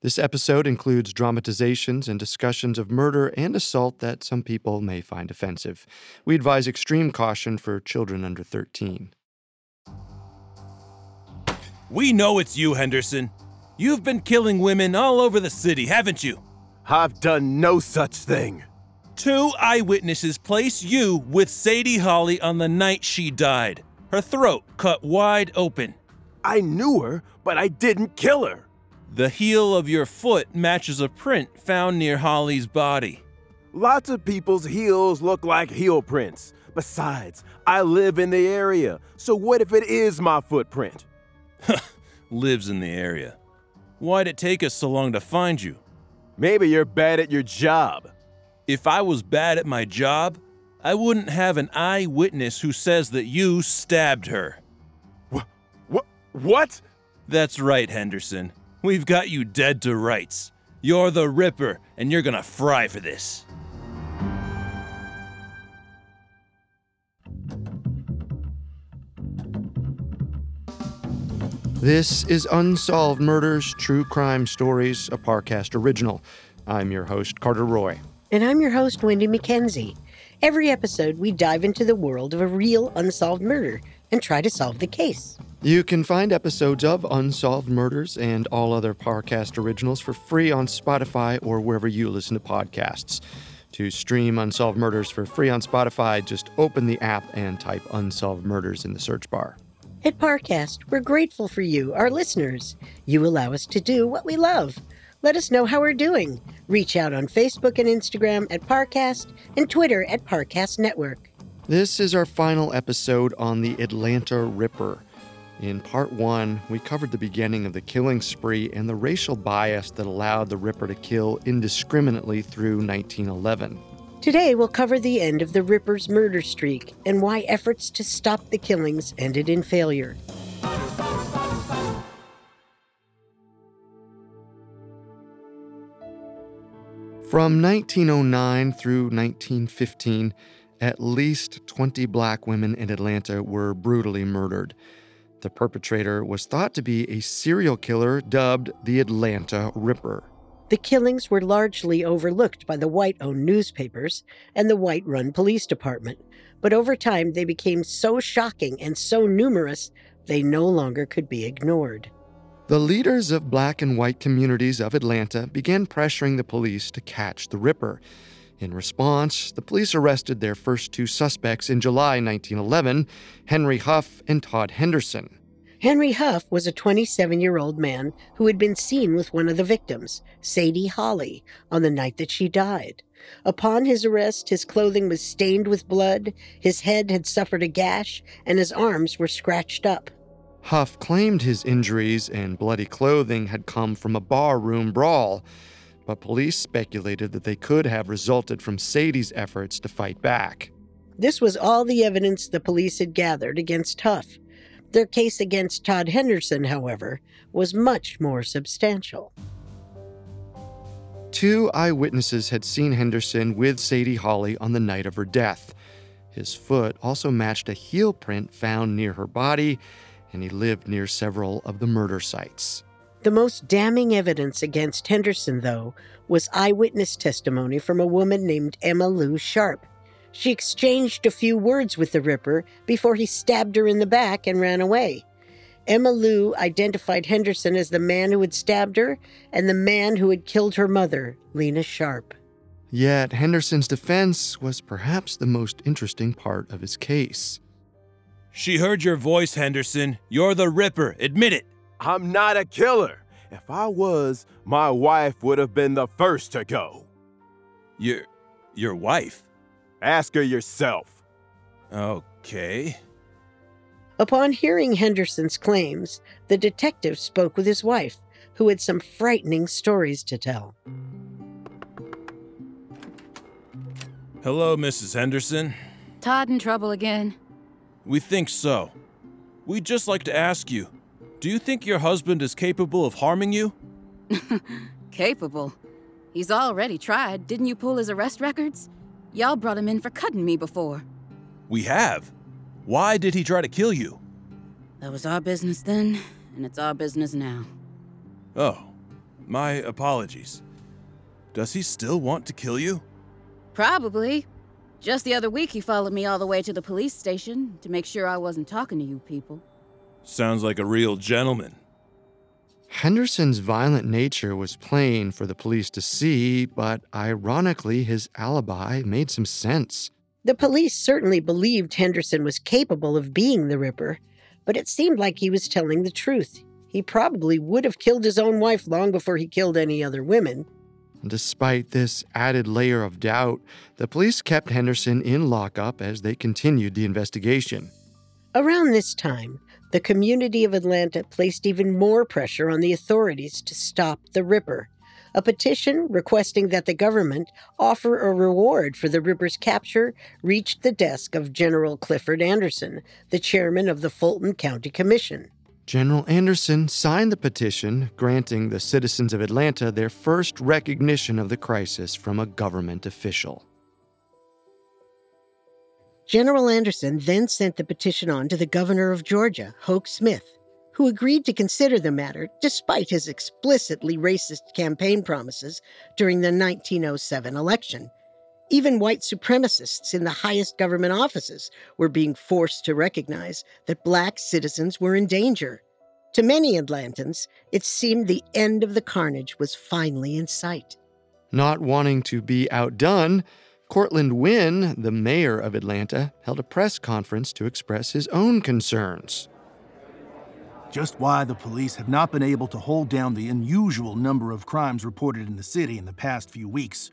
This episode includes dramatizations and discussions of murder and assault that some people may find offensive. We advise extreme caution for children under 13. We know it's you, Henderson. You've been killing women all over the city, haven't you? I've done no such thing. Two eyewitnesses place you with Sadie Holly on the night she died. Her throat cut wide open. I knew her, but I didn't kill her. The heel of your foot matches a print found near Holly's body. Lots of people's heels look like heel prints. Besides, I live in the area, so what if it is my footprint? Lives in the area. Why'd it take us so long to find you? Maybe you're bad at your job. If I was bad at my job, I wouldn't have an eyewitness who says that you stabbed her. What? What? What? That's right, Henderson. We've got you dead to rights. You're the Ripper, and you're gonna fry for this. This is Unsolved Murders True Crime Stories, a Parcast original. I'm your host, Carter Roy. And I'm your host, Wendy McKenzie. Every episode, we dive into the world of a real unsolved murder and try to solve the case. You can find episodes of Unsolved Murders and all other Parcast originals for free on Spotify or wherever you listen to podcasts. To stream Unsolved Murders for free on Spotify, just open the app and type Unsolved Murders in the search bar. At Parcast, we're grateful for you, our listeners. You allow us to do what we love. Let us know how we're doing. Reach out on Facebook and Instagram at Parcast and Twitter at Parcast Network. This is our final episode on the Atlanta Ripper. In part one, we covered the beginning of the killing spree and the racial bias that allowed the Ripper to kill indiscriminately through 1911. Today, we'll cover the end of the Ripper's murder streak and why efforts to stop the killings ended in failure. From 1909 through 1915, at least 20 black women in Atlanta were brutally murdered. The perpetrator was thought to be a serial killer dubbed the Atlanta Ripper. The killings were largely overlooked by the white owned newspapers and the white run police department, but over time they became so shocking and so numerous they no longer could be ignored. The leaders of black and white communities of Atlanta began pressuring the police to catch the Ripper. In response, the police arrested their first two suspects in July 1911 Henry Huff and Todd Henderson. Henry Huff was a 27 year old man who had been seen with one of the victims, Sadie Holly, on the night that she died. Upon his arrest, his clothing was stained with blood, his head had suffered a gash, and his arms were scratched up. Huff claimed his injuries and bloody clothing had come from a barroom brawl, but police speculated that they could have resulted from Sadie's efforts to fight back. This was all the evidence the police had gathered against Huff. Their case against Todd Henderson, however, was much more substantial. Two eyewitnesses had seen Henderson with Sadie Holly on the night of her death. His foot also matched a heel print found near her body, and he lived near several of the murder sites. The most damning evidence against Henderson, though, was eyewitness testimony from a woman named Emma Lou Sharp. She exchanged a few words with the Ripper before he stabbed her in the back and ran away. Emma Lou identified Henderson as the man who had stabbed her and the man who had killed her mother, Lena Sharp. Yet Henderson's defense was perhaps the most interesting part of his case. She heard your voice, Henderson. You're the Ripper. Admit it. I'm not a killer. If I was, my wife would have been the first to go. Your your wife? Ask her yourself. Okay. Upon hearing Henderson's claims, the detective spoke with his wife, who had some frightening stories to tell. Hello, Mrs. Henderson. Todd in trouble again. We think so. We'd just like to ask you do you think your husband is capable of harming you? Capable. He's already tried. Didn't you pull his arrest records? Y'all brought him in for cutting me before. We have. Why did he try to kill you? That was our business then, and it's our business now. Oh, my apologies. Does he still want to kill you? Probably. Just the other week, he followed me all the way to the police station to make sure I wasn't talking to you people. Sounds like a real gentleman. Henderson's violent nature was plain for the police to see, but ironically, his alibi made some sense. The police certainly believed Henderson was capable of being the Ripper, but it seemed like he was telling the truth. He probably would have killed his own wife long before he killed any other women. Despite this added layer of doubt, the police kept Henderson in lockup as they continued the investigation. Around this time, the community of Atlanta placed even more pressure on the authorities to stop the Ripper. A petition requesting that the government offer a reward for the Ripper's capture reached the desk of General Clifford Anderson, the chairman of the Fulton County Commission. General Anderson signed the petition granting the citizens of Atlanta their first recognition of the crisis from a government official. General Anderson then sent the petition on to the governor of Georgia, Hoke Smith, who agreed to consider the matter despite his explicitly racist campaign promises during the 1907 election. Even white supremacists in the highest government offices were being forced to recognize that black citizens were in danger. To many Atlantans, it seemed the end of the carnage was finally in sight. Not wanting to be outdone, Courtland Winn, the mayor of Atlanta, held a press conference to express his own concerns. Just why the police have not been able to hold down the unusual number of crimes reported in the city in the past few weeks,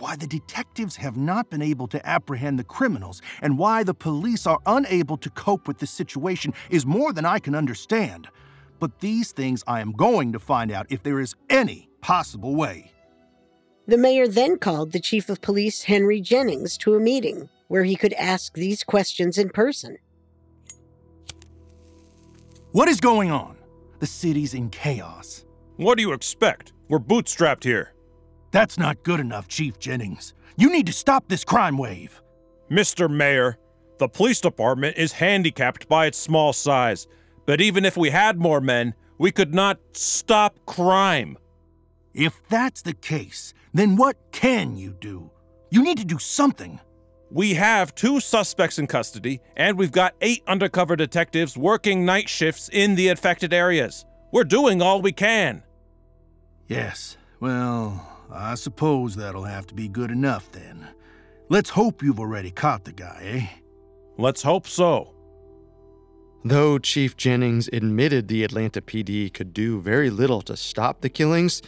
why the detectives have not been able to apprehend the criminals, and why the police are unable to cope with the situation is more than I can understand. But these things I am going to find out if there is any possible way. The mayor then called the chief of police, Henry Jennings, to a meeting where he could ask these questions in person. What is going on? The city's in chaos. What do you expect? We're bootstrapped here. That's not good enough, Chief Jennings. You need to stop this crime wave. Mr. Mayor, the police department is handicapped by its small size. But even if we had more men, we could not stop crime. If that's the case, then what can you do? You need to do something. We have two suspects in custody, and we've got eight undercover detectives working night shifts in the affected areas. We're doing all we can. Yes, well, I suppose that'll have to be good enough then. Let's hope you've already caught the guy, eh? Let's hope so. Though Chief Jennings admitted the Atlanta PD could do very little to stop the killings,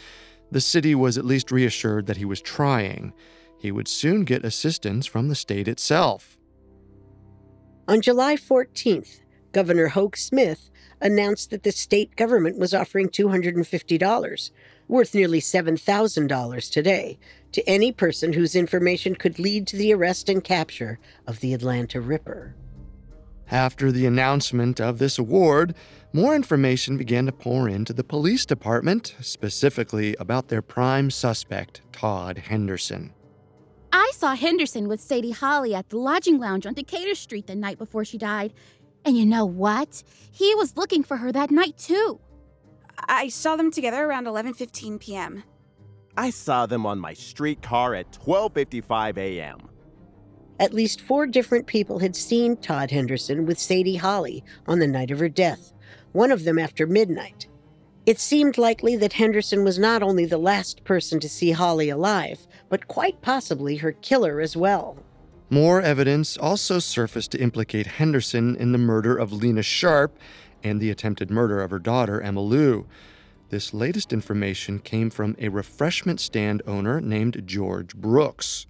the city was at least reassured that he was trying. He would soon get assistance from the state itself. On July 14th, Governor Hoke Smith announced that the state government was offering $250, worth nearly $7,000 today, to any person whose information could lead to the arrest and capture of the Atlanta Ripper. After the announcement of this award, more information began to pour into the police department, specifically about their prime suspect, Todd Henderson. I saw Henderson with Sadie Holly at the lodging lounge on Decatur Street the night before she died. And you know what? He was looking for her that night too. I saw them together around 11:15 p.m. I saw them on my streetcar at 12:55 a.m. At least four different people had seen Todd Henderson with Sadie Holly on the night of her death, one of them after midnight. It seemed likely that Henderson was not only the last person to see Holly alive, but quite possibly her killer as well. More evidence also surfaced to implicate Henderson in the murder of Lena Sharp and the attempted murder of her daughter, Emma Lou. This latest information came from a refreshment stand owner named George Brooks.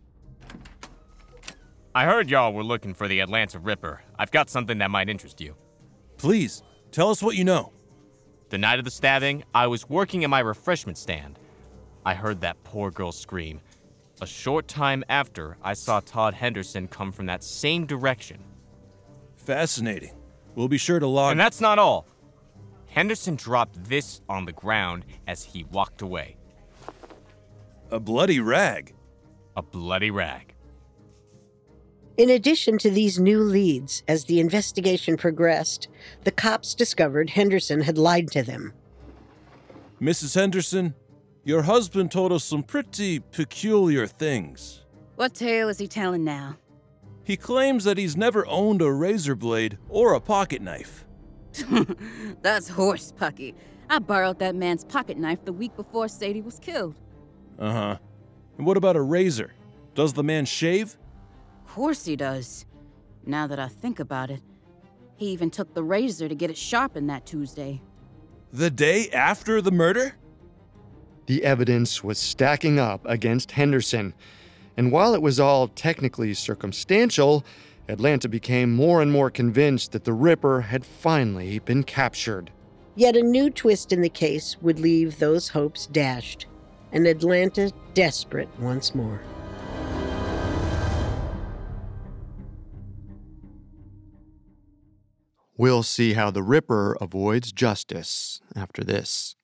I heard y'all were looking for the Atlanta Ripper. I've got something that might interest you. Please, tell us what you know. The night of the stabbing, I was working at my refreshment stand. I heard that poor girl scream. A short time after, I saw Todd Henderson come from that same direction. Fascinating. We'll be sure to log. And that's not all. Henderson dropped this on the ground as he walked away. A bloody rag. A bloody rag. In addition to these new leads, as the investigation progressed, the cops discovered Henderson had lied to them. Mrs. Henderson, your husband told us some pretty peculiar things. What tale is he telling now? He claims that he's never owned a razor blade or a pocket knife. That's horse pucky. I borrowed that man's pocket knife the week before Sadie was killed. Uh huh. And what about a razor? Does the man shave? Of course he does. Now that I think about it, he even took the razor to get it sharpened that Tuesday. The day after the murder? The evidence was stacking up against Henderson. And while it was all technically circumstantial, Atlanta became more and more convinced that the Ripper had finally been captured. Yet a new twist in the case would leave those hopes dashed, and Atlanta desperate once more. We'll see how the Ripper avoids justice after this.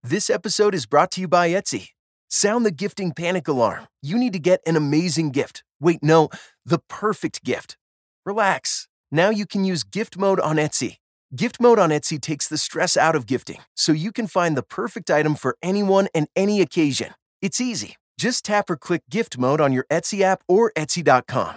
This episode is brought to you by Etsy. Sound the gifting panic alarm. You need to get an amazing gift. Wait, no, the perfect gift. Relax. Now you can use gift mode on Etsy. Gift mode on Etsy takes the stress out of gifting, so you can find the perfect item for anyone and any occasion. It's easy. Just tap or click gift mode on your Etsy app or Etsy.com.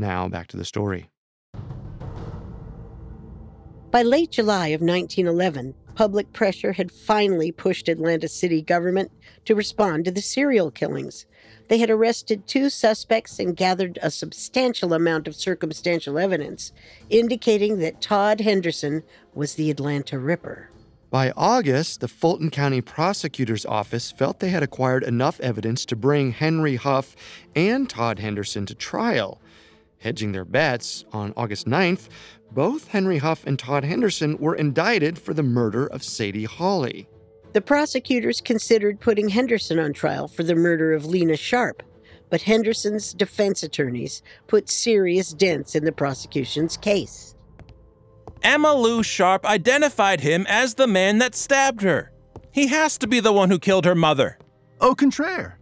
Now, back to the story. By late July of 1911, public pressure had finally pushed Atlanta city government to respond to the serial killings. They had arrested two suspects and gathered a substantial amount of circumstantial evidence indicating that Todd Henderson was the Atlanta Ripper. By August, the Fulton County Prosecutor's Office felt they had acquired enough evidence to bring Henry Huff and Todd Henderson to trial. Hedging their bets, on August 9th, both Henry Huff and Todd Henderson were indicted for the murder of Sadie Hawley. The prosecutors considered putting Henderson on trial for the murder of Lena Sharp, but Henderson's defense attorneys put serious dents in the prosecution's case. Emma Lou Sharp identified him as the man that stabbed her. He has to be the one who killed her mother. Au contraire,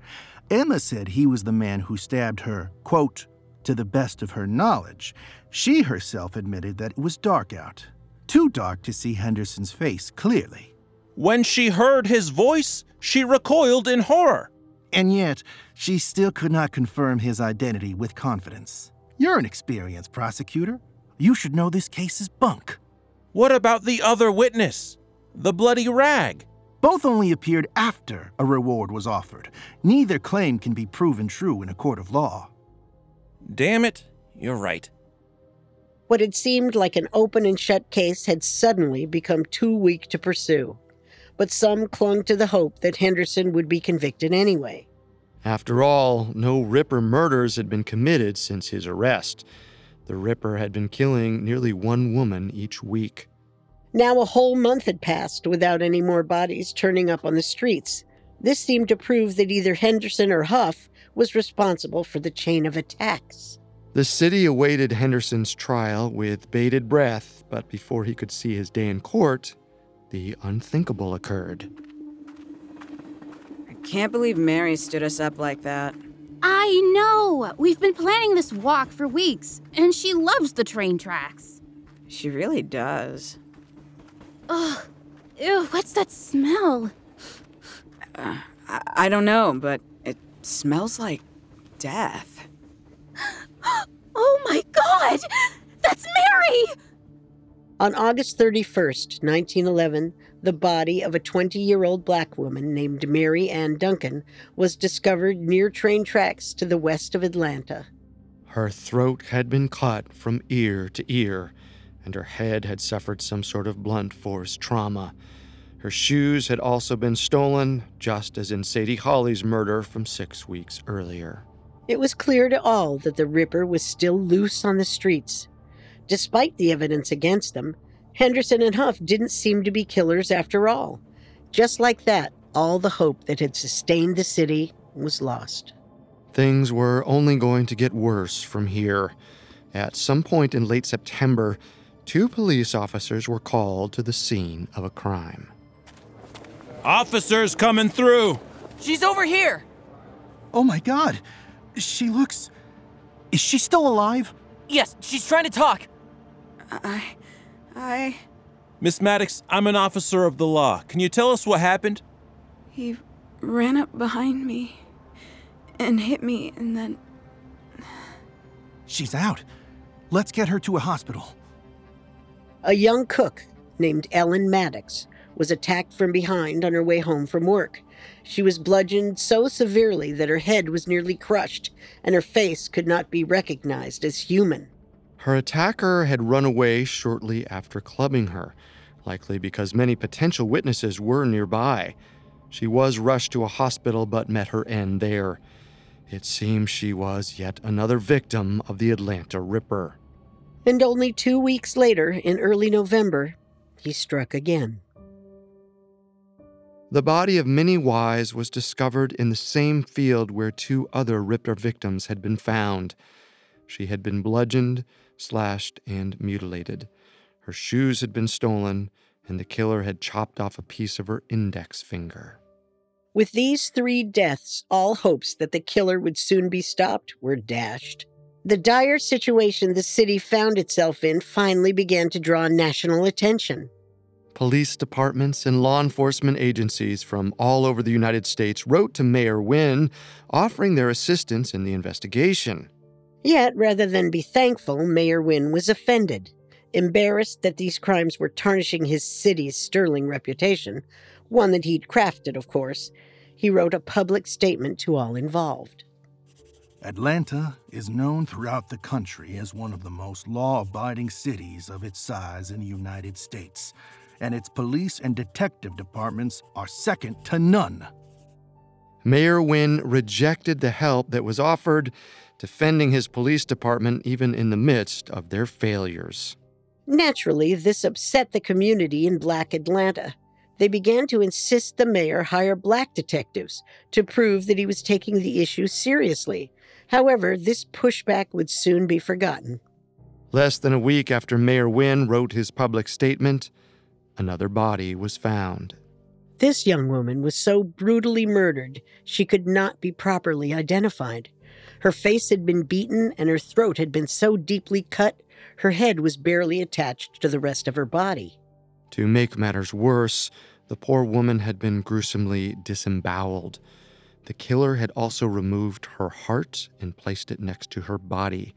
Emma said he was the man who stabbed her, quote, to the best of her knowledge. She herself admitted that it was dark out, too dark to see Henderson's face clearly. When she heard his voice, she recoiled in horror. And yet, she still could not confirm his identity with confidence. You're an experienced prosecutor. You should know this case is bunk. What about the other witness? The bloody rag? Both only appeared after a reward was offered. Neither claim can be proven true in a court of law. Damn it, you're right. What had seemed like an open and shut case had suddenly become too weak to pursue. but some clung to the hope that Henderson would be convicted anyway. After all, no Ripper murders had been committed since his arrest. The Ripper had been killing nearly one woman each week. Now a whole month had passed without any more bodies turning up on the streets. This seemed to prove that either Henderson or Huff was responsible for the chain of attacks. The city awaited Henderson's trial with bated breath, but before he could see his day in court, the unthinkable occurred. I can't believe Mary stood us up like that. I know! We've been planning this walk for weeks, and she loves the train tracks. She really does. Ugh. Ew, what's that smell? Uh, I, I don't know, but it smells like death. oh my god! That's Mary! On August 31st, 1911, the body of a 20 year old black woman named Mary Ann Duncan was discovered near train tracks to the west of Atlanta. Her throat had been cut from ear to ear, and her head had suffered some sort of blunt force trauma. Her shoes had also been stolen, just as in Sadie Hawley's murder from six weeks earlier. It was clear to all that the Ripper was still loose on the streets. Despite the evidence against them, Henderson and Huff didn't seem to be killers after all. Just like that, all the hope that had sustained the city was lost. Things were only going to get worse from here. At some point in late September, two police officers were called to the scene of a crime. Officers coming through! She's over here! Oh my god! She looks. Is she still alive? Yes, she's trying to talk. I. I. Miss Maddox, I'm an officer of the law. Can you tell us what happened? He ran up behind me and hit me, and then. She's out. Let's get her to a hospital. A young cook named Ellen Maddox was attacked from behind on her way home from work. She was bludgeoned so severely that her head was nearly crushed and her face could not be recognized as human. Her attacker had run away shortly after clubbing her, likely because many potential witnesses were nearby. She was rushed to a hospital but met her end there. It seems she was yet another victim of the Atlanta Ripper. And only two weeks later, in early November, he struck again. The body of Minnie Wise was discovered in the same field where two other Ripper victims had been found. She had been bludgeoned, slashed, and mutilated. Her shoes had been stolen, and the killer had chopped off a piece of her index finger. With these three deaths, all hopes that the killer would soon be stopped were dashed. The dire situation the city found itself in finally began to draw national attention. Police departments and law enforcement agencies from all over the United States wrote to Mayor Winn offering their assistance in the investigation. Yet, rather than be thankful, Mayor Winn was offended. Embarrassed that these crimes were tarnishing his city's sterling reputation, one that he'd crafted, of course, he wrote a public statement to all involved. Atlanta is known throughout the country as one of the most law abiding cities of its size in the United States, and its police and detective departments are second to none. Mayor Winn rejected the help that was offered, defending his police department even in the midst of their failures. Naturally, this upset the community in Black Atlanta. They began to insist the mayor hire black detectives to prove that he was taking the issue seriously. However, this pushback would soon be forgotten. Less than a week after Mayor Winn wrote his public statement, another body was found. This young woman was so brutally murdered she could not be properly identified. Her face had been beaten and her throat had been so deeply cut her head was barely attached to the rest of her body. To make matters worse, the poor woman had been gruesomely disemboweled. The killer had also removed her heart and placed it next to her body,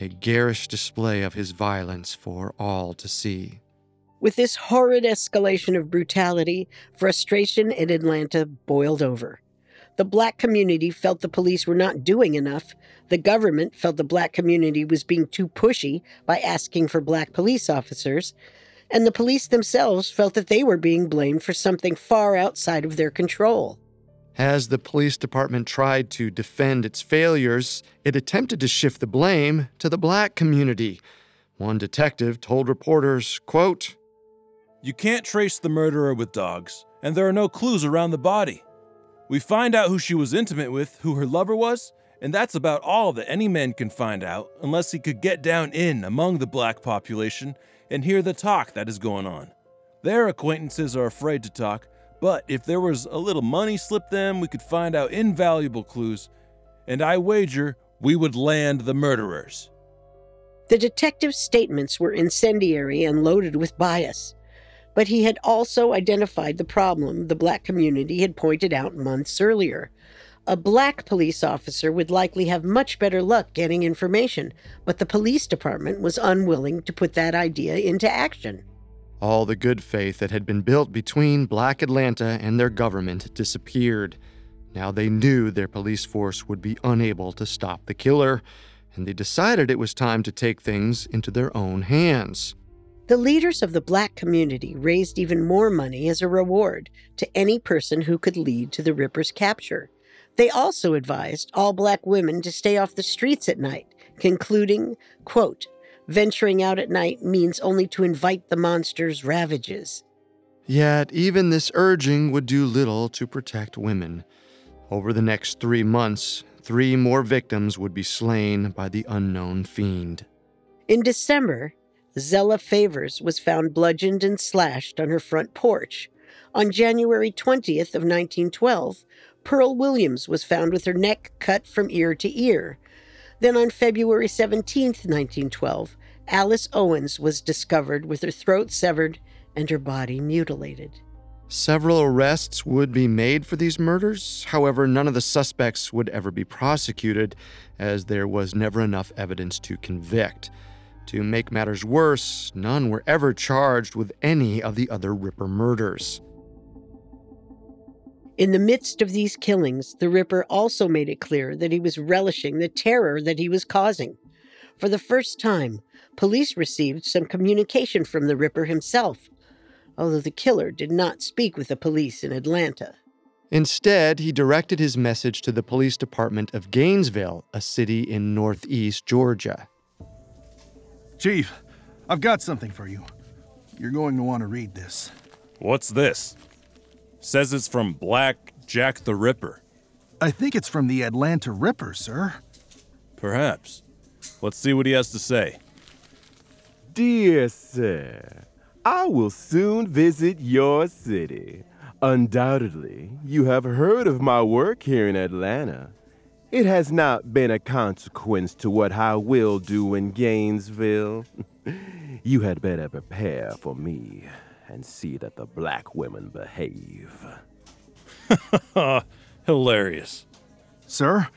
a garish display of his violence for all to see. With this horrid escalation of brutality, frustration in Atlanta boiled over. The black community felt the police were not doing enough. The government felt the black community was being too pushy by asking for black police officers. and the police themselves felt that they were being blamed for something far outside of their control. As the police department tried to defend its failures, it attempted to shift the blame to the black community. One detective told reporters, quote, You can't trace the murderer with dogs, and there are no clues around the body. We find out who she was intimate with, who her lover was, and that's about all that any man can find out unless he could get down in among the black population and hear the talk that is going on. Their acquaintances are afraid to talk, but if there was a little money slipped them, we could find out invaluable clues, and I wager we would land the murderers. The detective's statements were incendiary and loaded with bias, but he had also identified the problem the black community had pointed out months earlier. A black police officer would likely have much better luck getting information, but the police department was unwilling to put that idea into action. All the good faith that had been built between Black Atlanta and their government disappeared. Now they knew their police force would be unable to stop the killer, and they decided it was time to take things into their own hands. The leaders of the black community raised even more money as a reward to any person who could lead to the Ripper's capture. They also advised all black women to stay off the streets at night, concluding, quote, venturing out at night means only to invite the monster's ravages. Yet, even this urging would do little to protect women. Over the next three months, three more victims would be slain by the unknown fiend. In December, Zella Favors was found bludgeoned and slashed on her front porch. On January 20th of 1912, Pearl Williams was found with her neck cut from ear to ear. Then on February 17th, 1912, Alice Owens was discovered with her throat severed and her body mutilated. Several arrests would be made for these murders. However, none of the suspects would ever be prosecuted, as there was never enough evidence to convict. To make matters worse, none were ever charged with any of the other Ripper murders. In the midst of these killings, the Ripper also made it clear that he was relishing the terror that he was causing. For the first time, police received some communication from the Ripper himself, although the killer did not speak with the police in Atlanta. Instead, he directed his message to the police department of Gainesville, a city in northeast Georgia. Chief, I've got something for you. You're going to want to read this. What's this? Says it's from Black Jack the Ripper. I think it's from the Atlanta Ripper, sir. Perhaps. Let's see what he has to say. Dear sir, I will soon visit your city. Undoubtedly, you have heard of my work here in Atlanta. It has not been a consequence to what I will do in Gainesville. you had better prepare for me and see that the black women behave. Hilarious. Sir,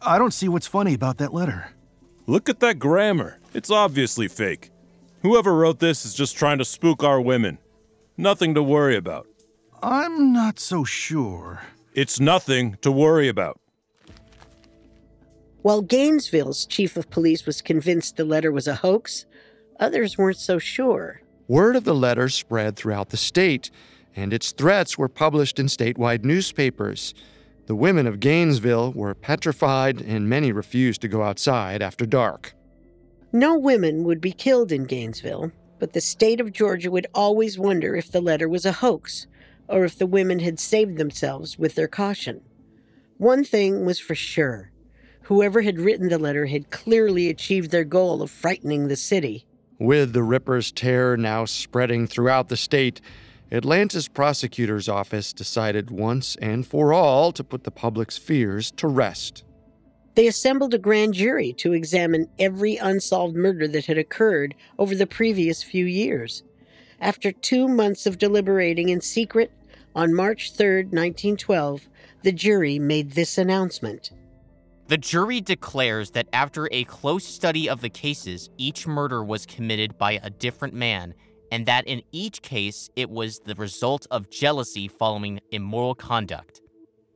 I don't see what's funny about that letter. Look at that grammar. It's obviously fake. Whoever wrote this is just trying to spook our women. Nothing to worry about. I'm not so sure. It's nothing to worry about. While Gainesville's chief of police was convinced the letter was a hoax, others weren't so sure. Word of the letter spread throughout the state, and its threats were published in statewide newspapers. The women of Gainesville were petrified, and many refused to go outside after dark. No women would be killed in Gainesville, but the state of Georgia would always wonder if the letter was a hoax or if the women had saved themselves with their caution. One thing was for sure whoever had written the letter had clearly achieved their goal of frightening the city. With the Ripper's terror now spreading throughout the state, Atlanta's prosecutor's office decided once and for all to put the public's fears to rest. They assembled a grand jury to examine every unsolved murder that had occurred over the previous few years. After two months of deliberating in secret, on March 3, 1912, the jury made this announcement. The jury declares that after a close study of the cases, each murder was committed by a different man, and that in each case it was the result of jealousy following immoral conduct.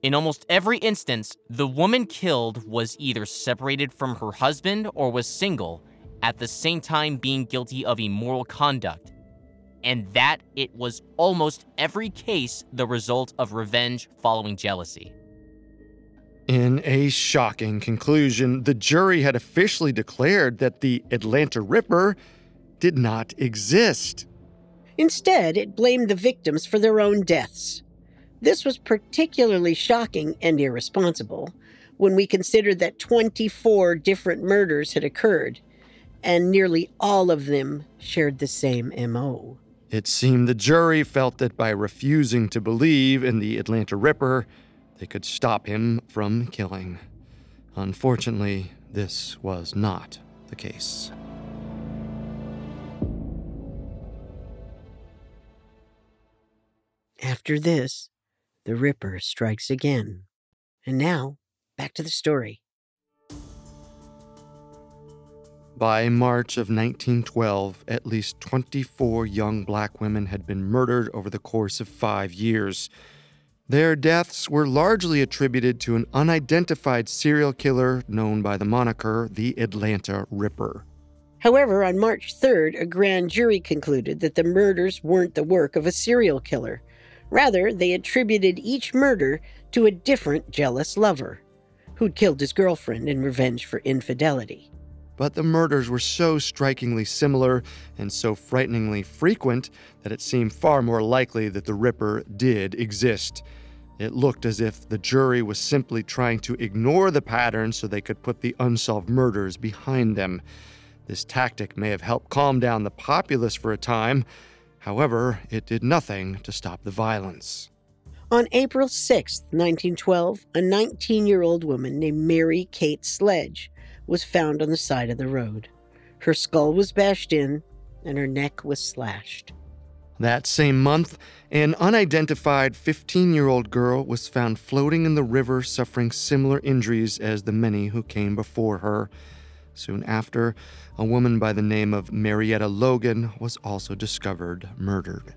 In almost every instance, the woman killed was either separated from her husband or was single, at the same time being guilty of immoral conduct. and that it was almost every case the result of revenge following jealousy. In a shocking conclusion, the jury had officially declared that the Atlanta Ripper did not exist. Instead, it blamed the victims for their own deaths. This was particularly shocking and irresponsible when we considered that 24 different murders had occurred, and nearly all of them shared the same MO. It seemed the jury felt that by refusing to believe in the Atlanta Ripper, they could stop him from killing. Unfortunately, this was not the case. After this, the Ripper strikes again. And now, back to the story. By March of 1912, at least 24 young black women had been murdered over the course of five years. Their deaths were largely attributed to an unidentified serial killer known by the moniker the Atlanta Ripper. However, on March 3rd, a grand jury concluded that the murders weren't the work of a serial killer. Rather, they attributed each murder to a different jealous lover who'd killed his girlfriend in revenge for infidelity. But the murders were so strikingly similar and so frighteningly frequent that it seemed far more likely that the Ripper did exist. It looked as if the jury was simply trying to ignore the pattern so they could put the unsolved murders behind them. This tactic may have helped calm down the populace for a time. However, it did nothing to stop the violence. On April 6, 1912, a 19 year old woman named Mary Kate Sledge was found on the side of the road. Her skull was bashed in and her neck was slashed. That same month, an unidentified 15 year old girl was found floating in the river suffering similar injuries as the many who came before her. Soon after, a woman by the name of Marietta Logan was also discovered murdered.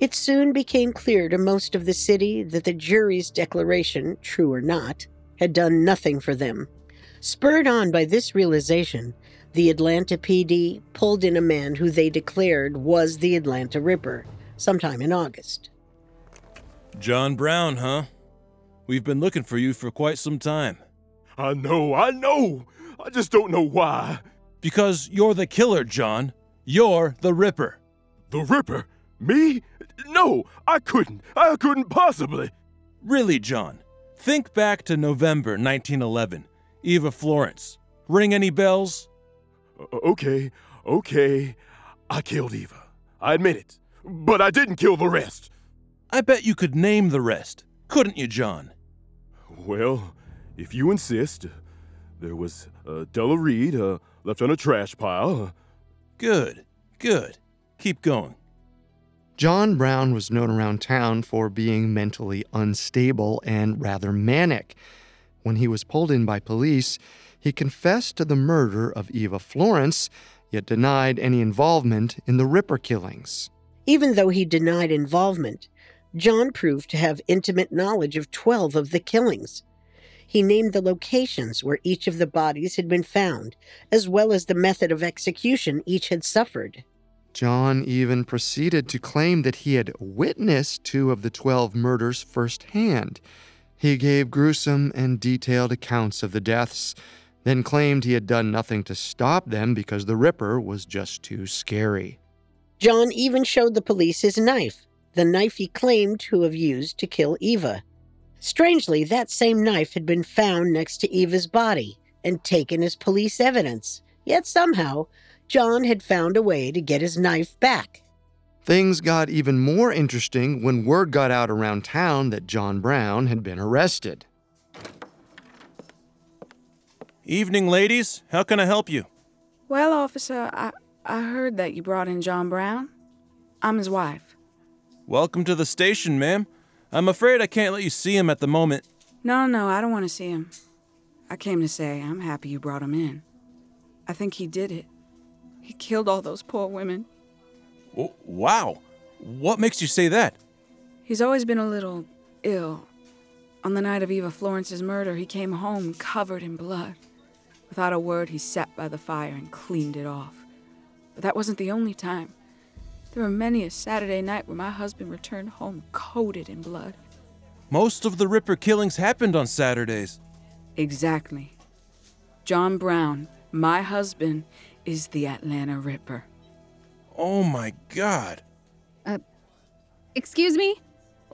It soon became clear to most of the city that the jury's declaration, true or not, had done nothing for them. Spurred on by this realization, the Atlanta PD pulled in a man who they declared was the Atlanta Ripper sometime in August. John Brown, huh? We've been looking for you for quite some time. I know, I know. I just don't know why. Because you're the killer, John. You're the Ripper. The Ripper? Me? No, I couldn't. I couldn't possibly. Really, John. Think back to November 1911. Eva Florence. Ring any bells? Okay, okay. I killed Eva. I admit it. But I didn't kill the rest. I bet you could name the rest. Couldn't you, John? Well, if you insist. There was uh, Della Reed uh, left on a trash pile. Good, good. Keep going. John Brown was known around town for being mentally unstable and rather manic. When he was pulled in by police, he confessed to the murder of Eva Florence, yet denied any involvement in the Ripper killings. Even though he denied involvement, John proved to have intimate knowledge of 12 of the killings. He named the locations where each of the bodies had been found, as well as the method of execution each had suffered. John even proceeded to claim that he had witnessed two of the 12 murders firsthand. He gave gruesome and detailed accounts of the deaths, then claimed he had done nothing to stop them because the Ripper was just too scary. John even showed the police his knife, the knife he claimed to have used to kill Eva. Strangely, that same knife had been found next to Eva's body and taken as police evidence. Yet somehow, John had found a way to get his knife back. Things got even more interesting when word got out around town that John Brown had been arrested. Evening, ladies. How can I help you? Well, officer, I, I heard that you brought in John Brown. I'm his wife. Welcome to the station, ma'am. I'm afraid I can't let you see him at the moment. No, no, I don't want to see him. I came to say I'm happy you brought him in. I think he did it. He killed all those poor women. Oh, wow. What makes you say that? He's always been a little ill. On the night of Eva Florence's murder, he came home covered in blood. Without a word, he sat by the fire and cleaned it off. But that wasn't the only time. There were many a Saturday night where my husband returned home coated in blood. Most of the Ripper killings happened on Saturdays. Exactly. John Brown, my husband, is the Atlanta Ripper. Oh my god. Uh, excuse me?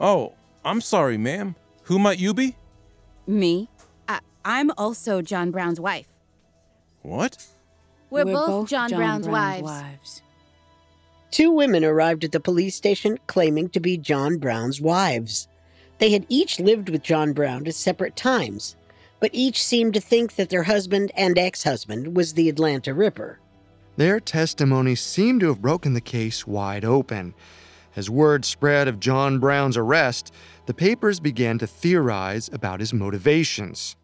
Oh, I'm sorry, ma'am. Who might you be? Me? I- I'm also John Brown's wife. What? We're, both, John, Brown's, wives. Two women arrived at the police station claiming to be John Brown's wives. They had each lived with John Brown at separate times, but each seemed to think that their husband and ex husband was the Atlanta Ripper. Their testimony seemed to have broken the case wide open. As word spread of John Brown's arrest, the papers began to theorize about his motivations.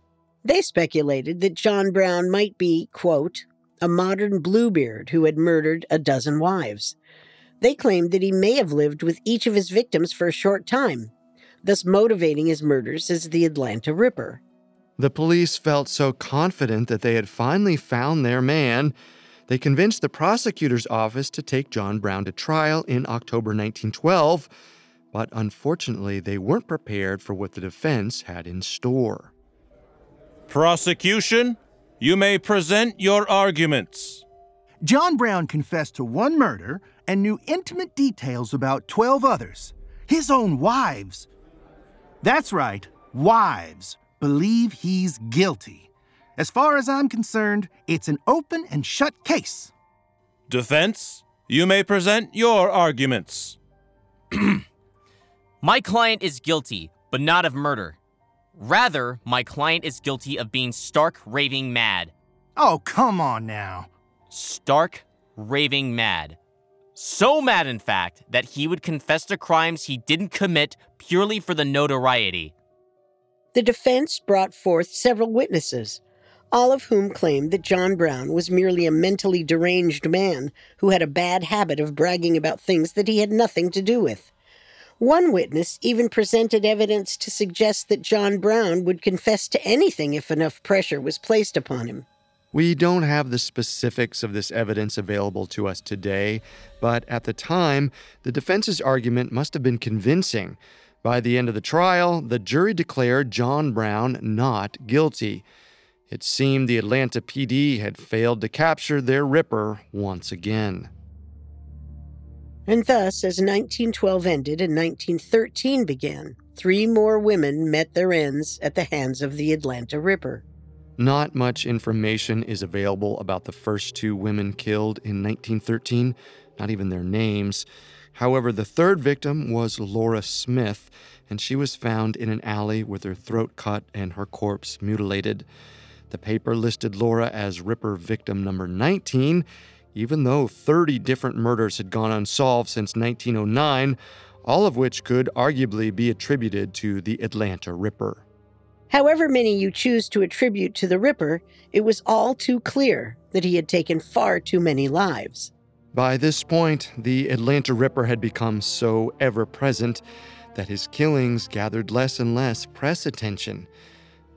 They speculated that John Brown might be, quote, a modern Bluebeard who had murdered a dozen wives. They claimed that he may have lived with each of his victims for a short time, thus motivating his murders as the Atlanta Ripper. The police felt so confident that they had finally found their man, they convinced the prosecutor's office to take John Brown to trial in October 1912, but unfortunately, they weren't prepared for what the defense had in store. Prosecution, you may present your arguments. John Brown confessed to one murder and knew intimate details about 12 others, his own wives. That's right, wives believe he's guilty. As far as I'm concerned, it's an open and shut case. Defense, you may present your arguments. My client is guilty, but not of murder. Rather, my client is guilty of being stark raving mad. Oh, come on now. Stark raving mad. So mad, in fact, that he would confess to crimes he didn't commit purely for the notoriety. The defense brought forth several witnesses, all of whom claimed that John Brown was merely a mentally deranged man who had a bad habit of bragging about things that he had nothing to do with. One witness even presented evidence to suggest that John Brown would confess to anything if enough pressure was placed upon him. We don't have the specifics of this evidence available to us today, but at the time, the defense's argument must have been convincing. By the end of the trial, the jury declared John Brown not guilty. It seemed the Atlanta PD had failed to capture their Ripper once again. And thus, as 1912 ended and 1913 began, three more women met their ends at the hands of the Atlanta Ripper. Not much information is available about the first two women killed in 1913, not even their names. However, the third victim was Laura Smith, and she was found in an alley with her throat cut and her corpse mutilated. The paper listed Laura as Ripper victim number 19, even though 30 different murders had gone unsolved since 1909, all of which could arguably be attributed to the Atlanta Ripper. However many you choose to attribute to the Ripper, it was all too clear that he had taken far too many lives. By this point, the Atlanta Ripper had become so ever present that his killings gathered less and less press attention.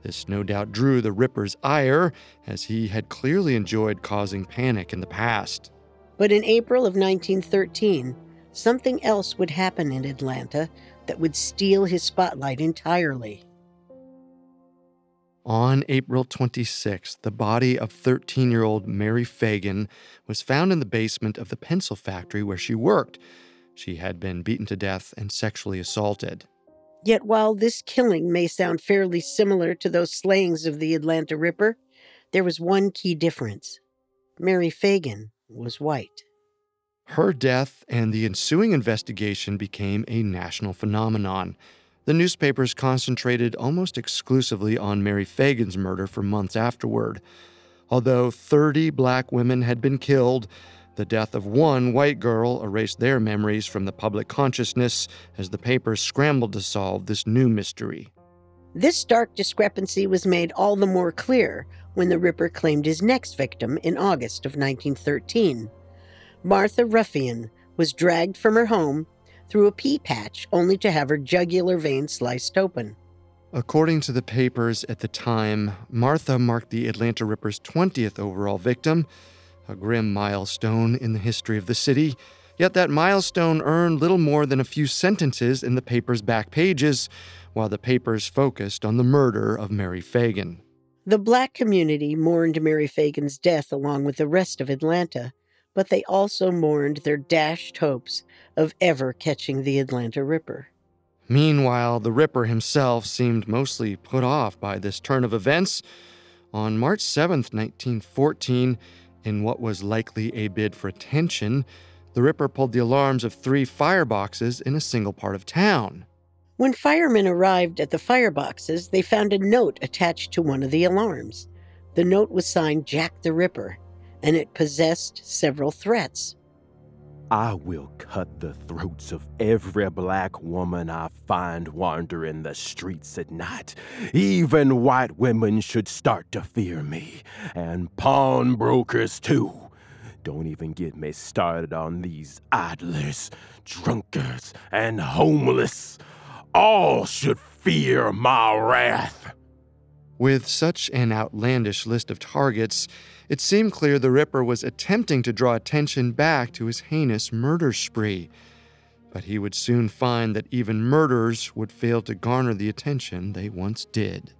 This no doubt drew the Ripper's ire, as he had clearly enjoyed causing panic in the past. But in April of 1913, something else would happen in Atlanta that would steal his spotlight entirely. On April 26th, the body of 13 year old Mary Phagan was found in the basement of the pencil factory where she worked. She had been beaten to death and sexually assaulted. Yet while this killing may sound fairly similar to those slayings of the Atlanta Ripper, there was one key difference. Mary Phagan was white. Her death and the ensuing investigation became a national phenomenon. The newspapers concentrated almost exclusively on Mary Phagan's murder for months afterward. Although 30 black women had been killed, the death of one white girl erased their memories from the public consciousness as the papers scrambled to solve this new mystery. This stark discrepancy was made all the more clear when the Ripper claimed his next victim in August of 1913. Martha Ruffian was dragged from her home through a pea patch only to have her jugular vein sliced open. According to the papers at the time, Martha marked the Atlanta Ripper's 20th overall victim, a grim milestone in the history of the city. Yet that milestone earned little more than a few sentences in the paper's back pages, while the papers focused on the murder of Mary Phagan. The black community mourned Mary Phagan's death along with the rest of Atlanta, but they also mourned their dashed hopes of ever catching the Atlanta Ripper. Meanwhile, the Ripper himself seemed mostly put off by this turn of events. On March 7, 1914, in what was likely a bid for attention, the Ripper pulled the alarms of three fireboxes in a single part of town. When firemen arrived at the fireboxes, they found a note attached to one of the alarms. The note was signed Jack the Ripper, and it possessed several threats. I will cut the throats of every black woman I find wandering the streets at night. Even white women should start to fear me, and pawnbrokers too. Don't even get me started on these idlers, drunkards, and homeless. All should fear my wrath. With such an outlandish list of targets, it seemed clear the Ripper was attempting to draw attention back to his heinous murder spree. But he would soon find that even murders would fail to garner the attention they once did.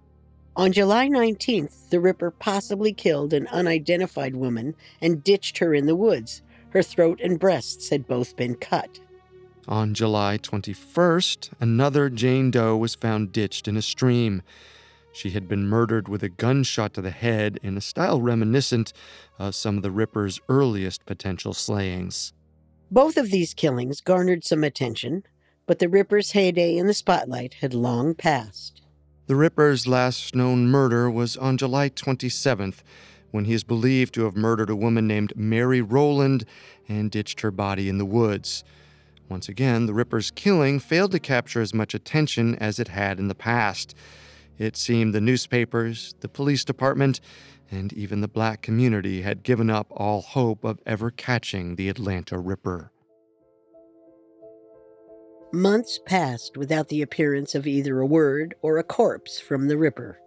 On July 19th, the Ripper possibly killed an unidentified woman and ditched her in the woods. Her throat and breasts had both been cut. On July 21st, another Jane Doe was found ditched in a stream. She had been murdered with a gunshot to the head in a style reminiscent of some of the Ripper's earliest potential slayings. Both of these killings garnered some attention, but the Ripper's heyday in the spotlight had long passed. The Ripper's last known murder was on July 27th, when he is believed to have murdered a woman named Mary Rowland and ditched her body in the woods. Once again, the Ripper's killing failed to capture as much attention as it had in the past. It seemed the newspapers, the police department, and even the black community had given up all hope of ever catching the Atlanta Ripper. Months passed without the appearance of either a word or a corpse from the Ripper.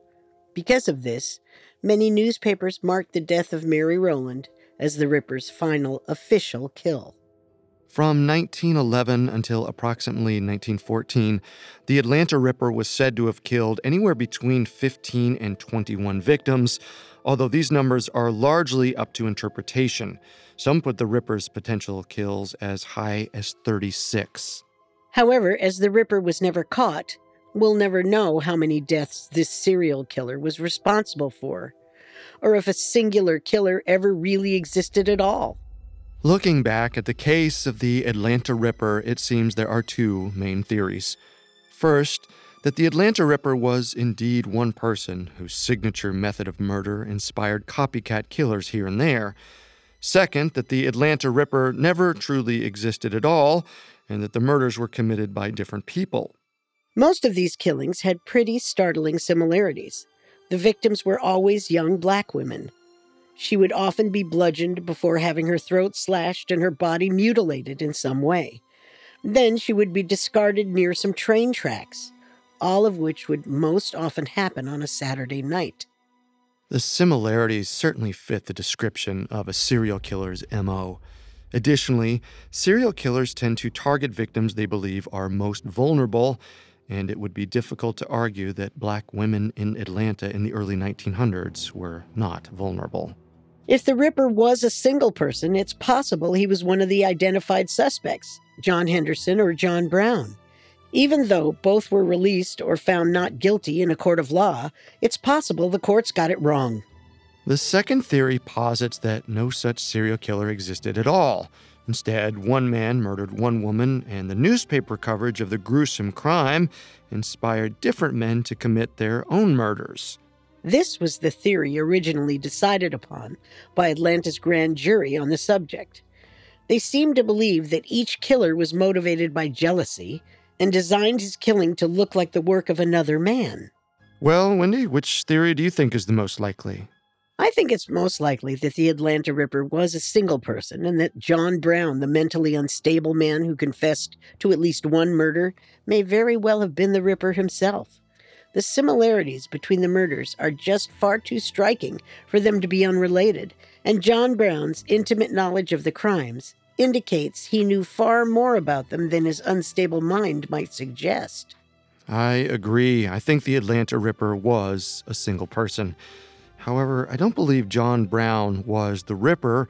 Because of this, many newspapers marked the death of Mary Rowland as the Ripper's final official kill. From 1911 until approximately 1914, the Atlanta Ripper was said to have killed anywhere between 15 and 21 victims, although these numbers are largely up to interpretation. Some put the Ripper's potential kills as high as 36. However, as the Ripper was never caught, we'll never know how many deaths this serial killer was responsible for, or if a singular killer ever really existed at all. Looking back at the case of the Atlanta Ripper, it seems there are two main theories. First, that the Atlanta Ripper was indeed one person whose signature method of murder inspired copycat killers here and there. Second, that the Atlanta Ripper never truly existed at all, and that the murders were committed by different people. Most of these killings had pretty startling similarities. The victims were always young black women. She would often be bludgeoned before having her throat slashed and her body mutilated in some way. Then she would be discarded near some train tracks, all of which would most often happen on a Saturday night. The similarities certainly fit the description of a serial killer's MO. Additionally, serial killers tend to target victims they believe are most vulnerable, and it would be difficult to argue that black women in Atlanta in the early 1900s were not vulnerable. If the Ripper was a single person, it's possible he was one of the identified suspects, John Henderson or John Brown. Even though both were released or found not guilty in a court of law, it's possible the courts got it wrong. The second theory posits that no such serial killer existed at all. Instead, one man murdered one woman, and the newspaper coverage of the gruesome crime inspired different men to commit their own murders. This was the theory originally decided upon by Atlanta's grand jury on the subject. They seemed to believe that each killer was motivated by jealousy and designed his killing to look like the work of another man. Well, Wendy, which theory do you think is the most likely? I think it's most likely that the Atlanta Ripper was a single person and that John Brown, the mentally unstable man who confessed to at least one murder, may very well have been the Ripper himself. The similarities between the murders are just far too striking for them to be unrelated, and John Brown's intimate knowledge of the crimes indicates he knew far more about them than his unstable mind might suggest. I agree. I think the Atlanta Ripper was a single person. However, I don't believe John Brown was the Ripper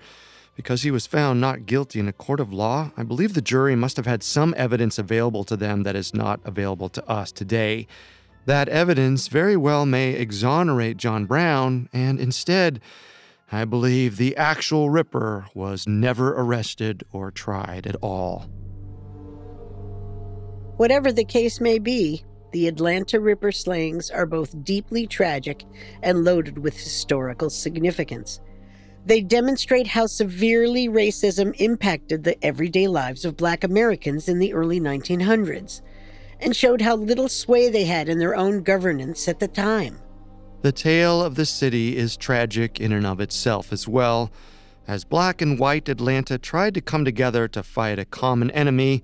because he was found not guilty in a court of law. I believe the jury must have had some evidence available to them that is not available to us today. That evidence very well may exonerate John Brown, and instead, I believe the actual Ripper was never arrested or tried at all. Whatever the case may be, the Atlanta Ripper slayings are both deeply tragic and loaded with historical significance. They demonstrate how severely racism impacted the everyday lives of black Americans in the early 1900s and showed how little sway they had in their own governance at the time. The tale of the city is tragic in and of itself as well. As black and white Atlanta tried to come together to fight a common enemy,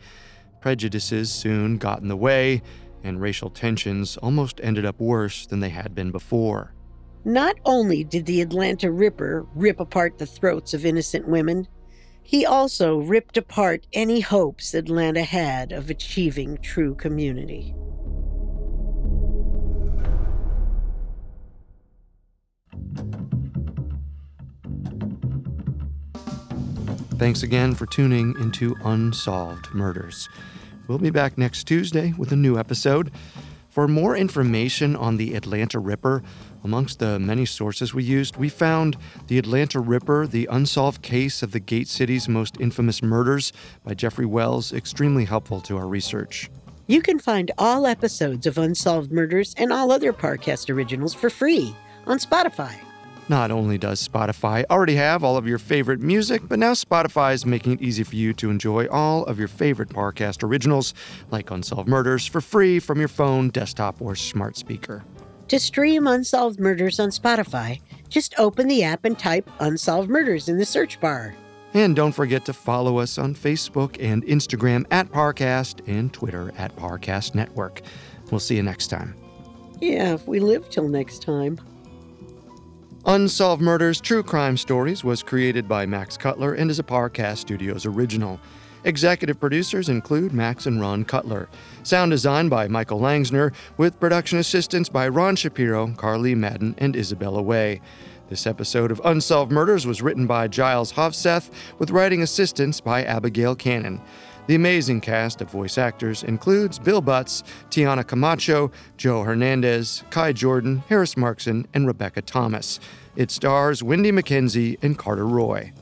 prejudices soon got in the way, and racial tensions almost ended up worse than they had been before. Not only did the Atlanta Ripper rip apart the throats of innocent women, he also ripped apart any hopes Atlanta had of achieving true community. Thanks again for tuning into Unsolved Murders. We'll be back next Tuesday with a new episode. For more information on the Atlanta Ripper, amongst the many sources we used, we found The Atlanta Ripper, the unsolved case of the Gate City's most infamous murders by Jeffrey Wells, extremely helpful to our research. You can find all episodes of Unsolved Murders and all other Parcast originals for free on Spotify. Not only does Spotify already have all of your favorite music, but now Spotify is making it easy for you to enjoy all of your favorite Parcast originals, like Unsolved Murders, for free from your phone, desktop, or smart speaker. To stream Unsolved Murders on Spotify, just open the app and type Unsolved Murders in the search bar. And don't forget to follow us on Facebook and Instagram at Parcast and Twitter at Parcast Network. We'll see you next time. Yeah, if we live till next time. Unsolved Murders True Crime Stories was created by Max Cutler and is a Parcast Studios original. Executive producers include Max and Ron Cutler. Sound design by Michael Langsner, with production assistance by Ron Shapiro, Carly Madden, and Isabella Way. This episode of Unsolved Murders was written by Giles Hofseth, with writing assistance by Abigail Cannon. The amazing cast of voice actors includes Bill Butts, Tiana Camacho, Joe Hernandez, Kai Jordan, Harris Markson, and Rebecca Thomas. It stars Wendy McKenzie and Carter Roy.